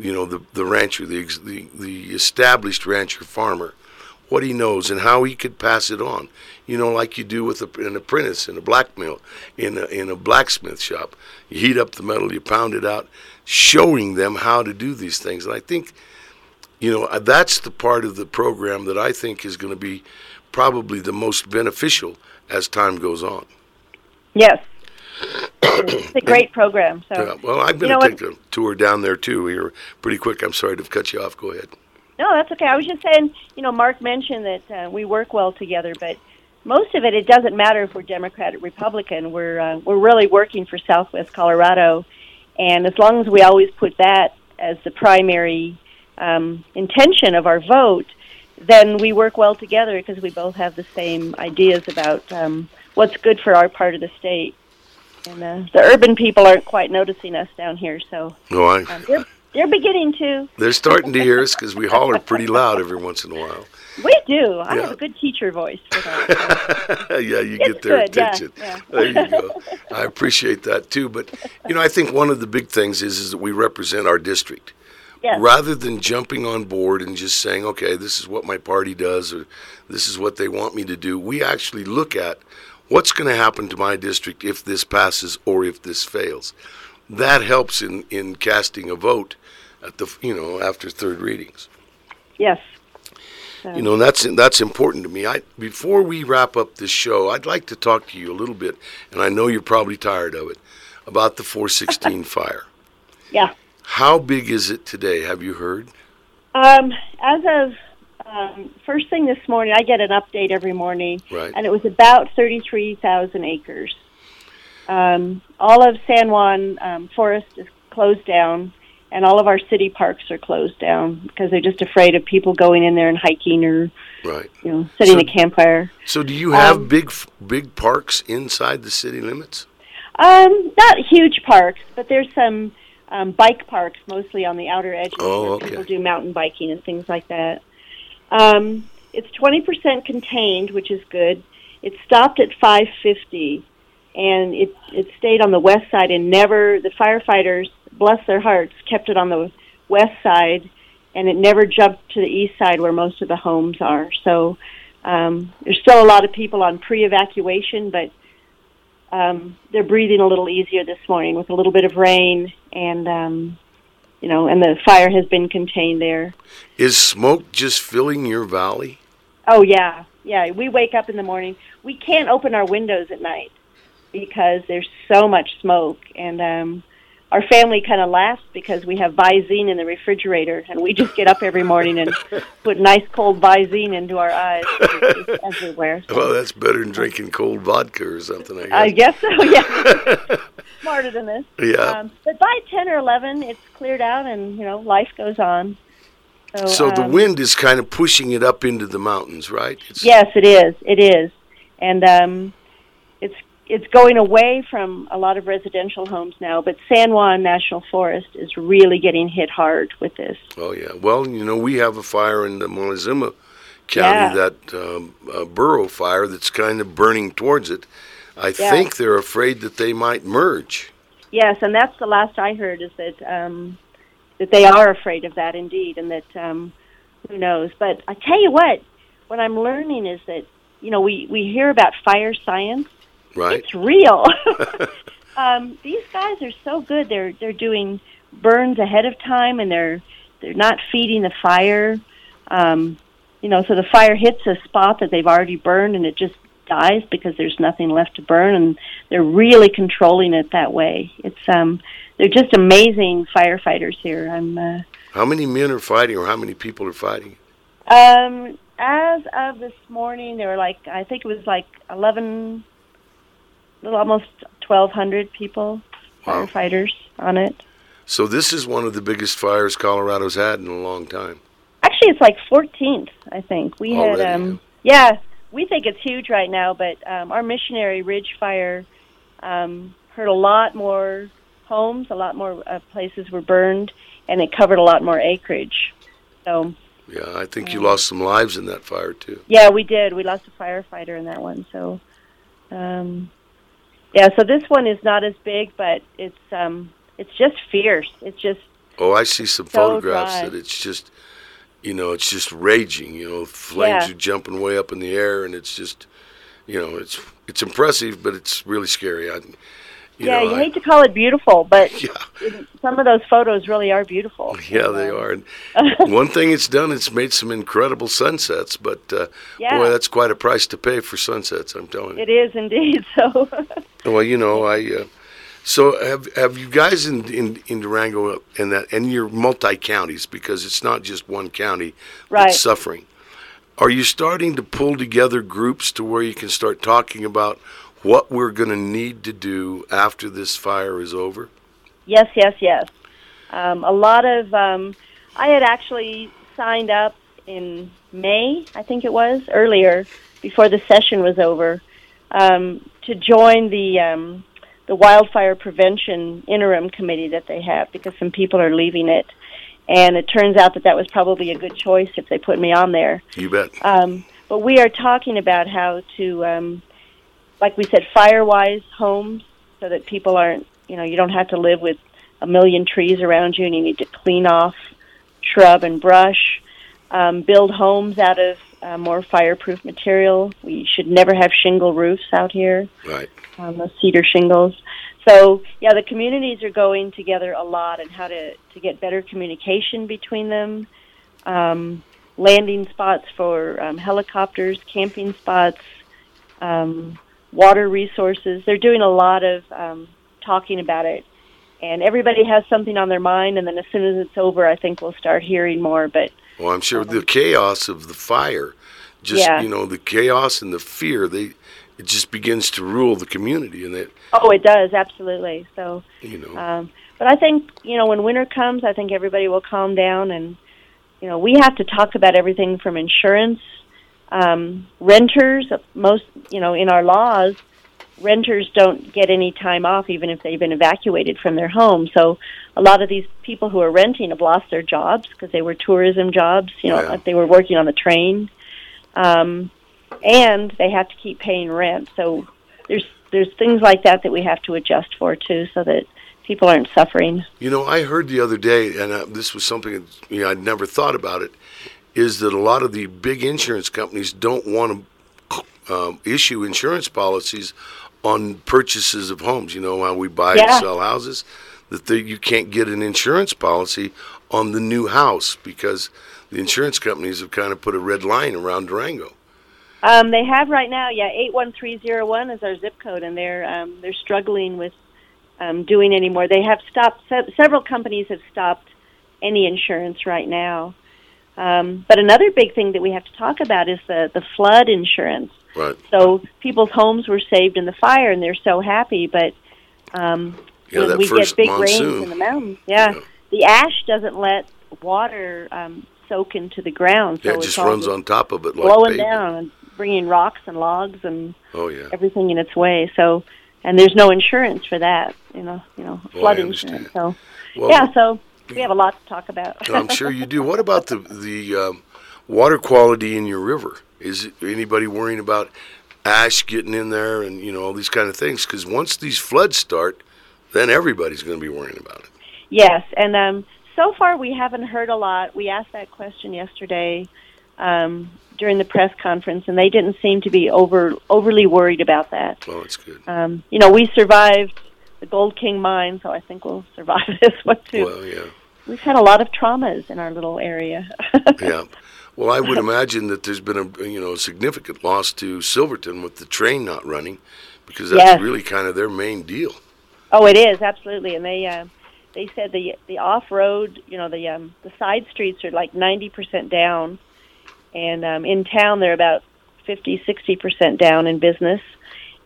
You know, the the rancher, the the, the established rancher farmer, what he knows and how he could pass it on. You know, like you do with a, an apprentice in a black mill, in a, in a blacksmith shop. You heat up the metal, you pound it out, showing them how to do these things. And I think, you know, uh, that's the part of the program that I think is going to be probably the most beneficial as time goes on. yes, it's a great program. So Yeah, well, I've been to what- take a tour down there too. Here, pretty quick. I'm sorry to cut you off. Go ahead. No, that's okay. I was just saying, you know, Marc mentioned that uh, we work well together, but most of it, it doesn't matter if we're Democrat or Republican. We're uh, we're really working for Southwest Colorado, and as long as we always put that as the primary um, intention of our vote, then we work well together because we both have the same ideas about um, what's good for our part of the state. And uh, the urban people aren't quite noticing us down here, so No, I. um, they're they're beginning to. They're starting to hear us because we holler pretty loud every once in a while. We do. I Yeah. have a good teacher voice for that. so. yeah, you It's get their good, yeah, attention. yeah. There you go. I appreciate that too. But you know, I think one of the big things is is that we represent our district. Yes. Rather than jumping on board and just saying, okay, this is what my party does or this is what they want me to do, we actually look at what's going to happen to my district if this passes or if this fails. That helps in, in casting a vote at the you know after third readings. Yes. So, You know, and that's that's important to me. I before we wrap up this show, I'd like to talk to you a little bit, and I know you're probably tired of it, about the 416 fire. yeah. How big is it today? Have you heard? Um, as of um, first thing this morning, I get an update every morning, Right. and it was about 33,000 acres. Um, all of San Juan um, Forest is closed down, and all of our city parks are closed down because they're just afraid of people going in there and hiking or Right. you know setting So- a campfire. So, do you have Um, big big parks inside the city limits? Um, not huge parks, but there's some um, bike parks, mostly on the outer edges Oh, where okay. people do mountain biking and things like that. Um, it's 20% contained, which is good. It stopped at 550, and it it stayed on the west side and never. The firefighters, bless their hearts, kept it on the west side, and it never jumped to the east side where most of the homes are. So um, there's still a lot of people on pre-evacuation, but um, they're breathing a little easier this morning with a little bit of rain, and um, you know, and the fire has been contained there. Is smoke just filling your valley? Oh yeah, yeah. We wake up in the morning. We can't open our windows at night because there's so much smoke, and um, our family kind of laughs because we have Visine in the refrigerator, and we just get up every morning and put nice cold Visine into our eyes everywhere. So Well, that's better than drinking cold vodka or something. I guess. I guess so. Yeah, smarter than this. yeah. Um, but by ten or eleven, it's cleared out, and you know, life goes on. So, So the um, wind is kind of pushing it up into the mountains, right? It's, Yes, it is. It is, and um, it's it's going away from a lot of residential homes now. But San Juan National Forest is really getting hit hard with this. Oh yeah. Well, you know, we have a fire in the Montezuma County, Yeah. that um, uh, Burro fire that's kind of burning towards it. I Yeah. think they're afraid that they might merge. Yes, and that's the last I heard is that um, that they are afraid of that indeed, and that um, who knows. But I tell you what, what I'm learning is that you know we we hear about fire science. Right. It's real. um, these guys are so good. They're they're doing burns ahead of time, and they're they're not feeding the fire. Um, you know, so the fire hits a spot that they've already burned, and it just dies because there's nothing left to burn, and they're really controlling it that way. It's um, they're just amazing firefighters here. I'm. Uh, How many men are fighting, or how many people are fighting? um, as of this morning, there were like I think it was like eleven, little almost twelve hundred people, Wow. firefighters on it. So this is one of the biggest fires Colorado's had in a long time. Actually, it's like fourteenth. I think we Already, had. Um, yeah, we think it's huge right now, but um, our missionary Ridge Fire um, hurt a lot more homes. A lot more uh, places were burned, and it covered a lot more acreage. So Yeah, I think you lost some lives in that fire too. Yeah, we did. We lost a firefighter in that one. So, um, yeah. So this one is not as big, but it's um, it's just fierce. It's just Oh, I see some So photographs dry. that it's just, you know, it's just raging. You know, flames Yeah. are jumping way up in the air, and it's just, you know, it's it's impressive, but it's really scary. I, you yeah. know, you I- hate to call it beautiful, but yeah, some of those photos really are beautiful. yeah, they are. One thing it's done, it's made some incredible sunsets, but uh, Yeah, boy, that's quite a price to pay for sunsets. I'm telling you. it is indeed. So Well, you know, I. Uh, so have have you guys in in, in Durango and that and your multi counties because it's not just one county Right. that's suffering. Are you starting to pull together groups to where you can start talking about what we're going to need to do after this fire is over? Yes, yes, yes. Um, a lot of um, I had actually signed up in May, I think it was earlier, before the session was over, um, to join the um, the wildfire prevention interim committee that they have because some people are leaving it, and it turns out that that was probably a good choice if they put me on there. You bet. Um, but we are talking about how to, um, like we said, firewise homes so that people aren't, you know, you don't have to live with a million trees around you and you need to clean off shrub and brush. Um, build homes out of uh, more fireproof material. We should never have shingle roofs out here Right. um, those cedar shingles. So yeah, the communities are going together a lot and how to to get better communication between them, um, landing spots for um, helicopters, camping spots, um, water resources. They're doing a lot of um, talking about it, and everybody has something on their mind. And then as soon as it's over, I think we'll start hearing more. But Well, I'm sure the chaos of the fire, just Yeah. you know, the chaos and the fear, they it just begins to rule the community, and that oh, it does absolutely. So. you know. Um, but I think you know when winter comes, I think everybody will calm down, and you know we have to talk about everything from insurance, um, renters. Most you know in our laws, renters don't get any time off even if they've been evacuated from their home. So a lot of these people who are renting have lost their jobs because they were tourism jobs. You know, Yeah. like they were working on the train, um, and they have to keep paying rent. So there's there's things like that that we have to adjust for too, so that people aren't suffering. You know, I heard the other day, and uh, this was something that, you know, I'd never thought about it, is that a lot of the big insurance companies don't want to um, issue insurance policies on purchases of homes. You know how we buy Yeah. and sell houses, that they, you can't get an insurance policy on the new house because the insurance companies have kind of put a red line around Durango. Um, they have right now, yeah, eight one three zero one is our zip code, and they're um, they're struggling with um, doing any more. They have stopped. Se- several companies have stopped any insurance right now. Um, but another big thing that we have to talk about is the the flood insurance. Right. So people's homes were saved in the fire, and they're so happy. But um, Yeah, when we get big monsoon. rains in the mountains, yeah, Yeah. the ash doesn't let water um, soak into the ground. So yeah, it just runs on top of it like blowing down and bringing rocks and logs and Oh yeah. everything in its way. So, and there's no insurance for that. You know, you know, Well, flood I insurance. So, Well, yeah. So we have a lot to talk about. I'm sure you do. What about the the um, water quality in your river? Is anybody worrying about ash getting in there and you know all these kind of things? Because once these floods start, then everybody's going to be worrying about it. Yes, and um, so far we haven't heard a lot. We asked that question yesterday um, during the press conference, and they didn't seem to be over overly worried about that. Oh, it's good. Um, you know, we survived the Gold King mine, so I think we'll survive this one too. Well, yeah, We've had a lot of traumas in our little area. yeah. Well, I would imagine that there's been a you know a significant loss to Silverton with the train not running, because that's Yes. really kind of their main deal. Oh, it is absolutely, and they uh, they said the the off road, you know, the um, the side streets are like ninety percent down, and um, in town they're about 50, 60 percent down in business,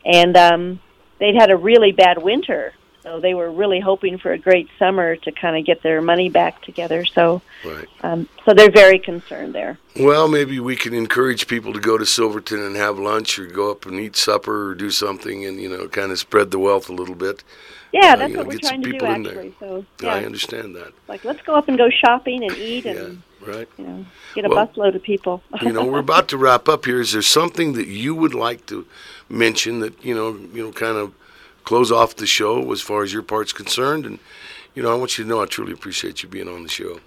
and um, they'd had a really bad winter, so they were really hoping for a great summer to kind of get their money back together. So, Right. um, so they're very concerned there. Well, maybe we can encourage people to go to Silverton and have lunch, or go up and eat supper, or do something, and you know, kind of spread the wealth a little bit. Yeah, Uh, that's you know, what we're get some trying to do people in there. actually. So, I understand that. like let's go up and go shopping and eat and Yeah, right. you know get a Well, busload of people. you know, we're about to wrap up here. Is there something that you would like to mention that you know, you know, kind of close off the show as far as your part's concerned? And you know, I want you to know I truly appreciate you being on the show.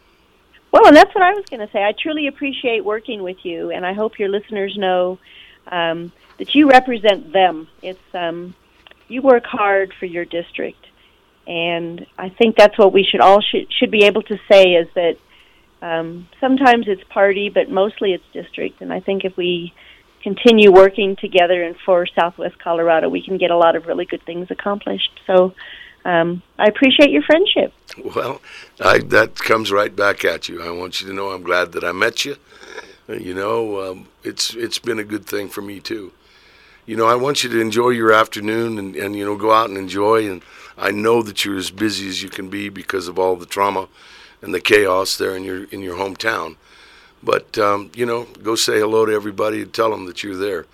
Well, and that's what I was going to say. I truly appreciate working with you, and I hope your listeners know um, that you represent them. It's um, you work hard for your district, and I think that's what we should all should should be able to say is that um, sometimes it's party, but mostly it's district. And I think if we continue working together and for Southwest Colorado, we can get a lot of really good things accomplished. So. Um, I appreciate your friendship. Well, I, that comes right back at you. I want you to know I'm glad that I met you. You know, um, it's it's been a good thing for me too. You know, I want you to enjoy your afternoon and, and you know go out and enjoy. And I know that you're as busy as you can be because of all the trauma and the chaos there in your in your hometown. But um, you know, go say hello to everybody and tell them that you're there.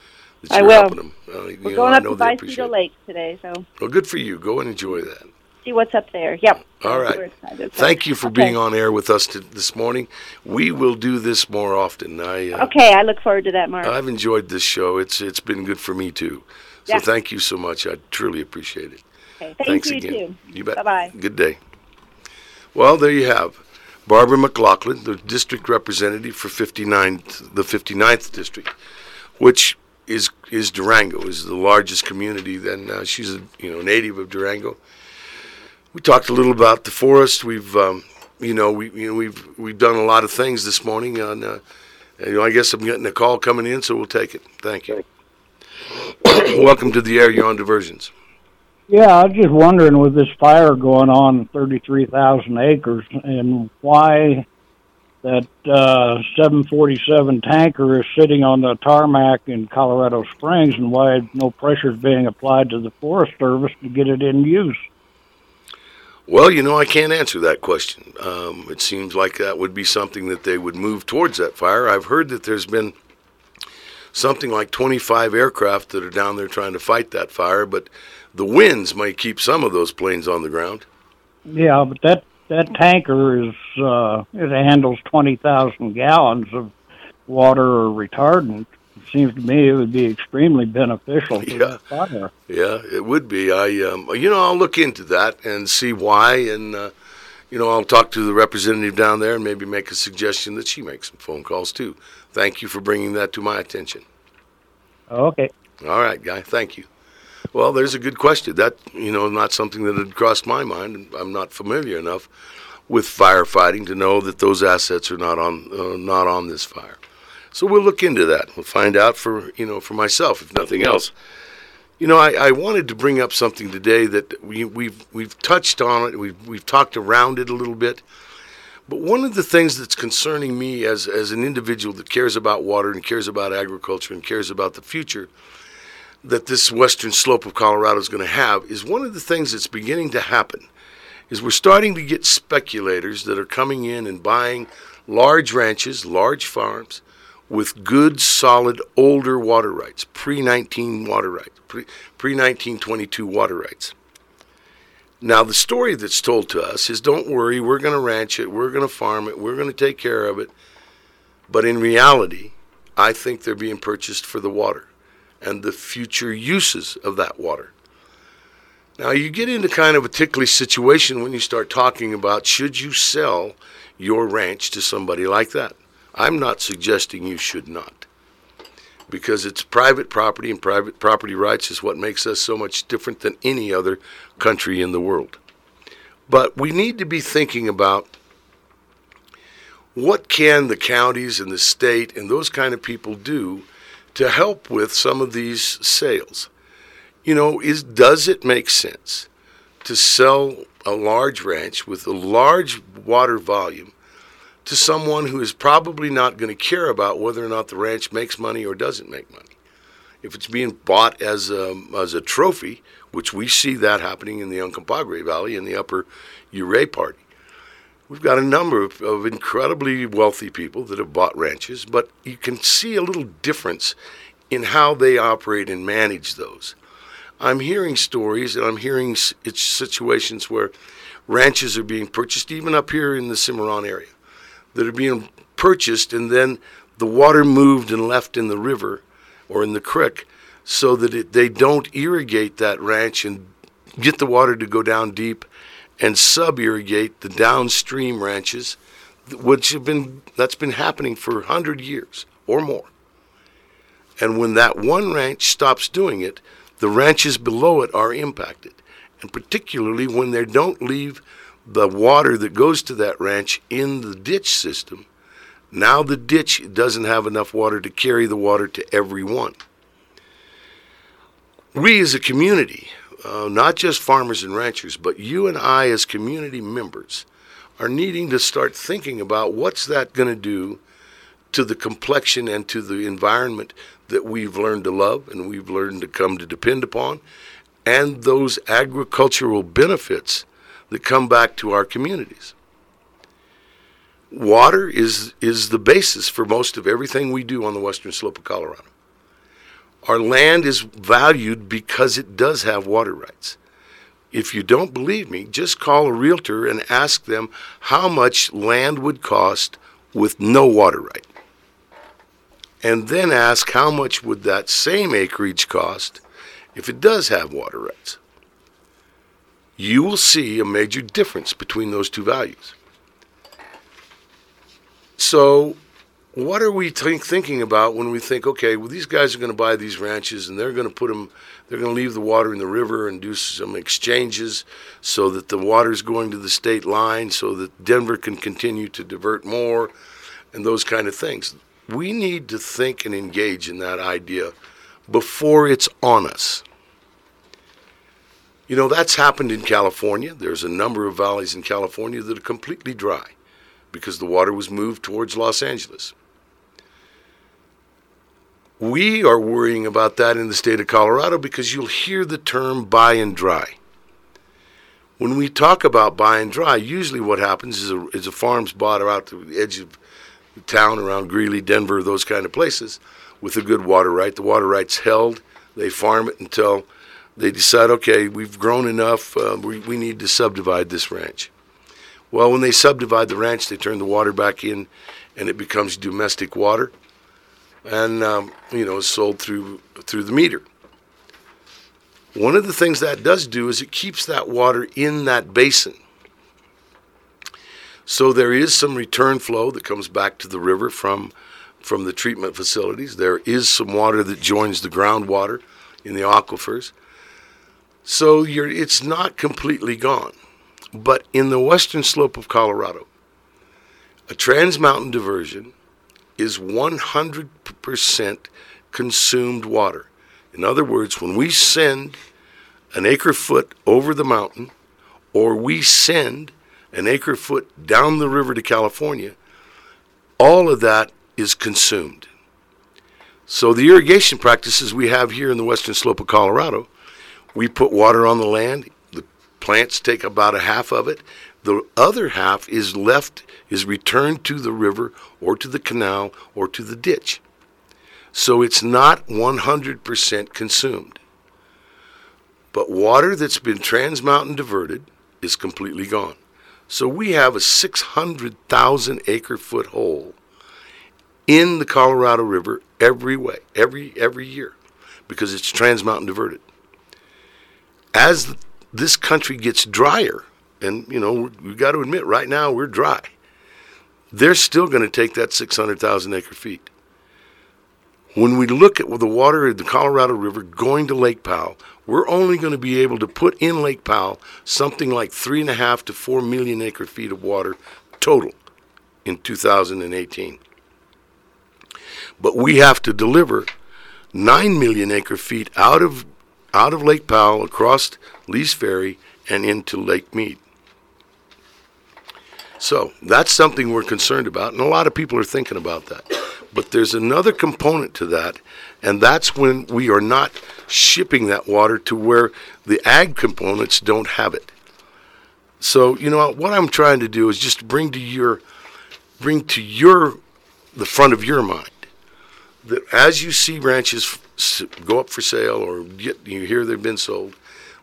That I you're will. helping them. Uh, We're know, going I up know to appreciate Lake today, so Well, good for you. Go and enjoy that. see what's up there. Yep. All right. We're excited. So- Thank you for okay. being on air with us t- this morning. We will do this more often. I uh, Okay, I look forward to that, Marc. I've enjoyed this show. It's it's been good for me too. So Yeah. thank you so much. I truly appreciate it. okay. Thank Thanks you again. too. You bet. Bye-bye. Good day. Well, there you have Barbara McLachlan, the district representative for 59th, the 59th district, which is is Durango, is the largest community. Then uh, she's a you know native of Durango. We talked a little about the forest. We've um, you know we you know we've we've done a lot of things this morning. On uh, you know I guess I'm getting a call coming in, so we'll take it. Thank you. Welcome to the air. You're on diversions. Yeah, I was just wondering with this fire going on 33,000 acres and why that uh, 747 tanker is sitting on the tarmac in Colorado Springs and why no pressure is being applied to the Forest Service to get it in use. Well, you know, I can't answer that question. Um, it seems like that would be something that they would move towards that fire. I've heard that there's been something like 25 aircraft that are down there trying to fight that fire, but the winds might keep some of those planes on the ground. Yeah, but that that tanker is uh, it handles 20,000 gallons of water or retardant. It seems to me it would be extremely beneficial to Yeah. the fire. Yeah, it would be. I, um, you know, I'll look into that and see why, and uh, you know, I'll talk to the representative down there and maybe make a suggestion that she make some phone calls too. Thank you for bringing that to my attention. Okay. All right, guy. Thank you. Well, there's a good question. That you know, not something that had crossed my mind. I'm not familiar enough with firefighting to know that those assets are not on uh, not on this fire. So we'll look into that. We'll find out for you know for myself, if nothing else. You know, I, I wanted to bring up something today that we, we've we've touched on it. We've we've talked around it a little bit. But one of the things that's concerning me as as an individual that cares about water and cares about agriculture and cares about the future that this western slope of Colorado is going to have is one of the things that's beginning to happen is we're starting to get speculators that are coming in and buying large ranches, large farms with good, solid, older water rights, pre 19 water rights, pre 1922 water rights. Now, the story that's told to us is don't worry, we're going to ranch it, we're going to farm it, we're going to take care of it. But in reality, I think they're being purchased for the water and the future uses of that water. Now, you get into kind of a ticklish situation when you start talking about should you sell your ranch to somebody like that. I'm not suggesting you should not because it's private property and private property rights is what makes us so much different than any other country in the world. But we need to be thinking about what can the counties and the state and those kind of people do to help with some of these sales. You know, is does it make sense to sell a large ranch with a large water volume to someone who is probably not going to care about whether or not the ranch makes money or doesn't make money. If it's being bought as a, as a trophy, which we see that happening in the Uncompahgre Valley in the upper Ouray Party, we've got a number of, of incredibly wealthy people that have bought ranches, but you can see a little difference in how they operate and manage those. I'm hearing stories and I'm hearing situations where ranches are being purchased, even up here in the Cimarron area that are being purchased and then the water moved and left in the river or in the creek so that it, they don't irrigate that ranch and get the water to go down deep and sub irrigate the downstream ranches which have been that's been happening for 100 years or more and when that one ranch stops doing it the ranches below it are impacted and particularly when they don't leave the water that goes to that ranch in the ditch system. Now the ditch doesn't have enough water to carry the water to everyone. We as a community, uh, not just farmers and ranchers, but you and I as community members, are needing to start thinking about what's that going to do to the complexion and to the environment that we've learned to love and we've learned to come to depend upon, and those agricultural benefits that come back to our communities. Water is, is the basis for most of everything we do on the western slope of Colorado. Our land is valued because it does have water rights. If you don't believe me, just call a realtor and ask them how much land would cost with no water right. And then ask how much would that same acreage cost if it does have water rights you will see a major difference between those two values. So, what are we think, thinking about when we think, okay, well, these guys are going to buy these ranches and they're going to put them, they're going to leave the water in the river and do some exchanges so that the water is going to the state line so that Denver can continue to divert more and those kind of things. We need to think and engage in that idea before it's on us. You know, that's happened in California. There's a number of valleys in California that are completely dry because the water was moved towards Los Angeles. We are worrying about that in the state of Colorado because you'll hear the term buy and dry. When we talk about buy and dry, usually what happens is a, is a farm's bought out to the edge of the town around Greeley, Denver, those kind of places with a good water right. The water right's held. They farm it until they decide, okay, we've grown enough, uh, we, we need to subdivide this ranch. Well, when they subdivide the ranch, they turn the water back in and it becomes domestic water and, um, you know, sold through, through the meter. One of the things that does do is it keeps that water in that basin. So there is some return flow that comes back to the river from, from the treatment facilities. There is some water that joins the groundwater in the aquifers. So it's not completely gone. But in the western slope of Colorado, a trans mountain diversion is 100% consumed water. In other words, when we send an acre foot over the mountain, or we send an acre foot down the river to California, all of that is consumed. So the irrigation practices we have here in the western slope of Colorado we put water on the land. The plants take about a half of it. The other half is left, is returned to the river or to the canal or to the ditch. So it's not 100% consumed. But water that's been trans mountain diverted is completely gone. So we have a 600,000 acre foot hole in the Colorado River every way, every every year, because it's trans mountain diverted. As this country gets drier, and you know we've got to admit, right now we're dry. They're still going to take that 600,000 acre feet. When we look at the water in the Colorado River going to Lake Powell, we're only going to be able to put in Lake Powell something like three and a half to four million acre feet of water total in 2018. But we have to deliver 9 million acre feet out of out of Lake Powell across Lee's Ferry and into Lake Mead. So that's something we're concerned about, and a lot of people are thinking about that. But there's another component to that, and that's when we are not shipping that water to where the ag components don't have it. So you know what I'm trying to do is just bring to your bring to your the front of your mind that as you see ranches go up for sale or get, you hear they've been sold,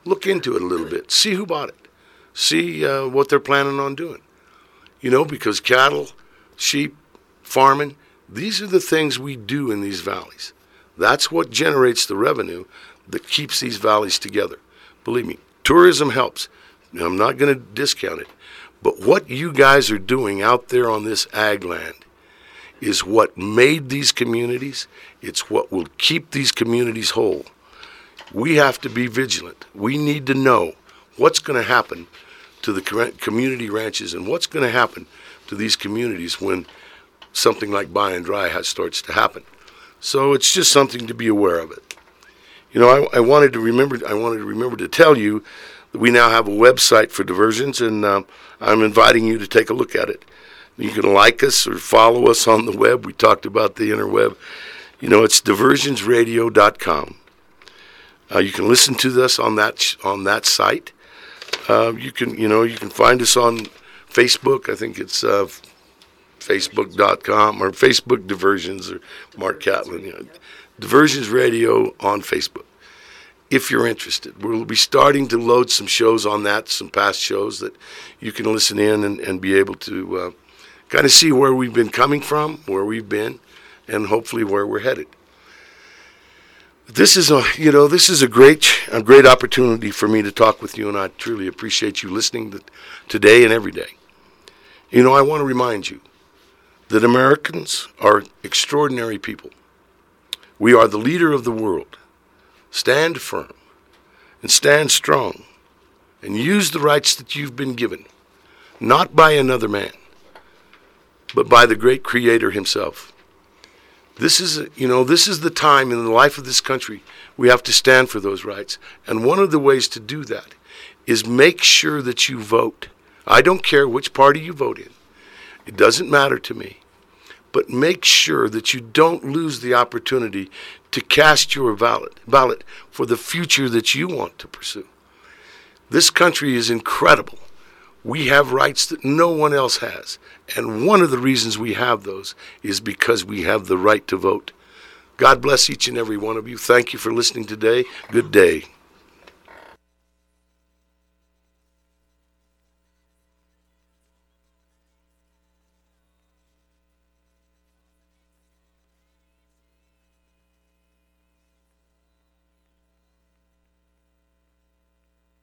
look into it a little bit. See who bought it. See uh, what they're planning on doing. You know, because cattle, sheep, farming, these are the things we do in these valleys. That's what generates the revenue that keeps these valleys together. Believe me, tourism helps. I'm not going to discount it. But what you guys are doing out there on this ag land is what made these communities. It's what will keep these communities whole. We have to be vigilant. We need to know what's going to happen to the community ranches and what's going to happen to these communities when something like buy and dry has, starts to happen. So it's just something to be aware of it. You know, I, I wanted to remember. I wanted to remember to tell you that we now have a website for diversions, and uh, I'm inviting you to take a look at it. You can like us or follow us on the web. We talked about the interweb. You know, it's diversionsradio.com. Uh, you can listen to us on that sh- on that site. Uh, you can you know you can find us on Facebook. I think it's uh, facebook.com or Facebook Diversions or Marc Catlin. You know, Diversions Radio on Facebook. If you're interested, we'll be starting to load some shows on that, some past shows that you can listen in and, and be able to uh, kind of see where we've been coming from, where we've been, and hopefully where we're headed. This is a you know this is a great a great opportunity for me to talk with you, and I truly appreciate you listening to, today and every day. You know, I want to remind you that Americans are extraordinary people. We are the leader of the world. Stand firm and stand strong and use the rights that you've been given, not by another man, but by the great creator himself. This is, you know, this is the time in the life of this country we have to stand for those rights. And one of the ways to do that is make sure that you vote. I don't care which party you vote in. It doesn't matter to me. But make sure that you don't lose the opportunity to cast your ballot, ballot for the future that you want to pursue. This country is incredible. We have rights that no one else has. And one of the reasons we have those is because we have the right to vote. God bless each and every one of you. Thank you for listening today. Good day.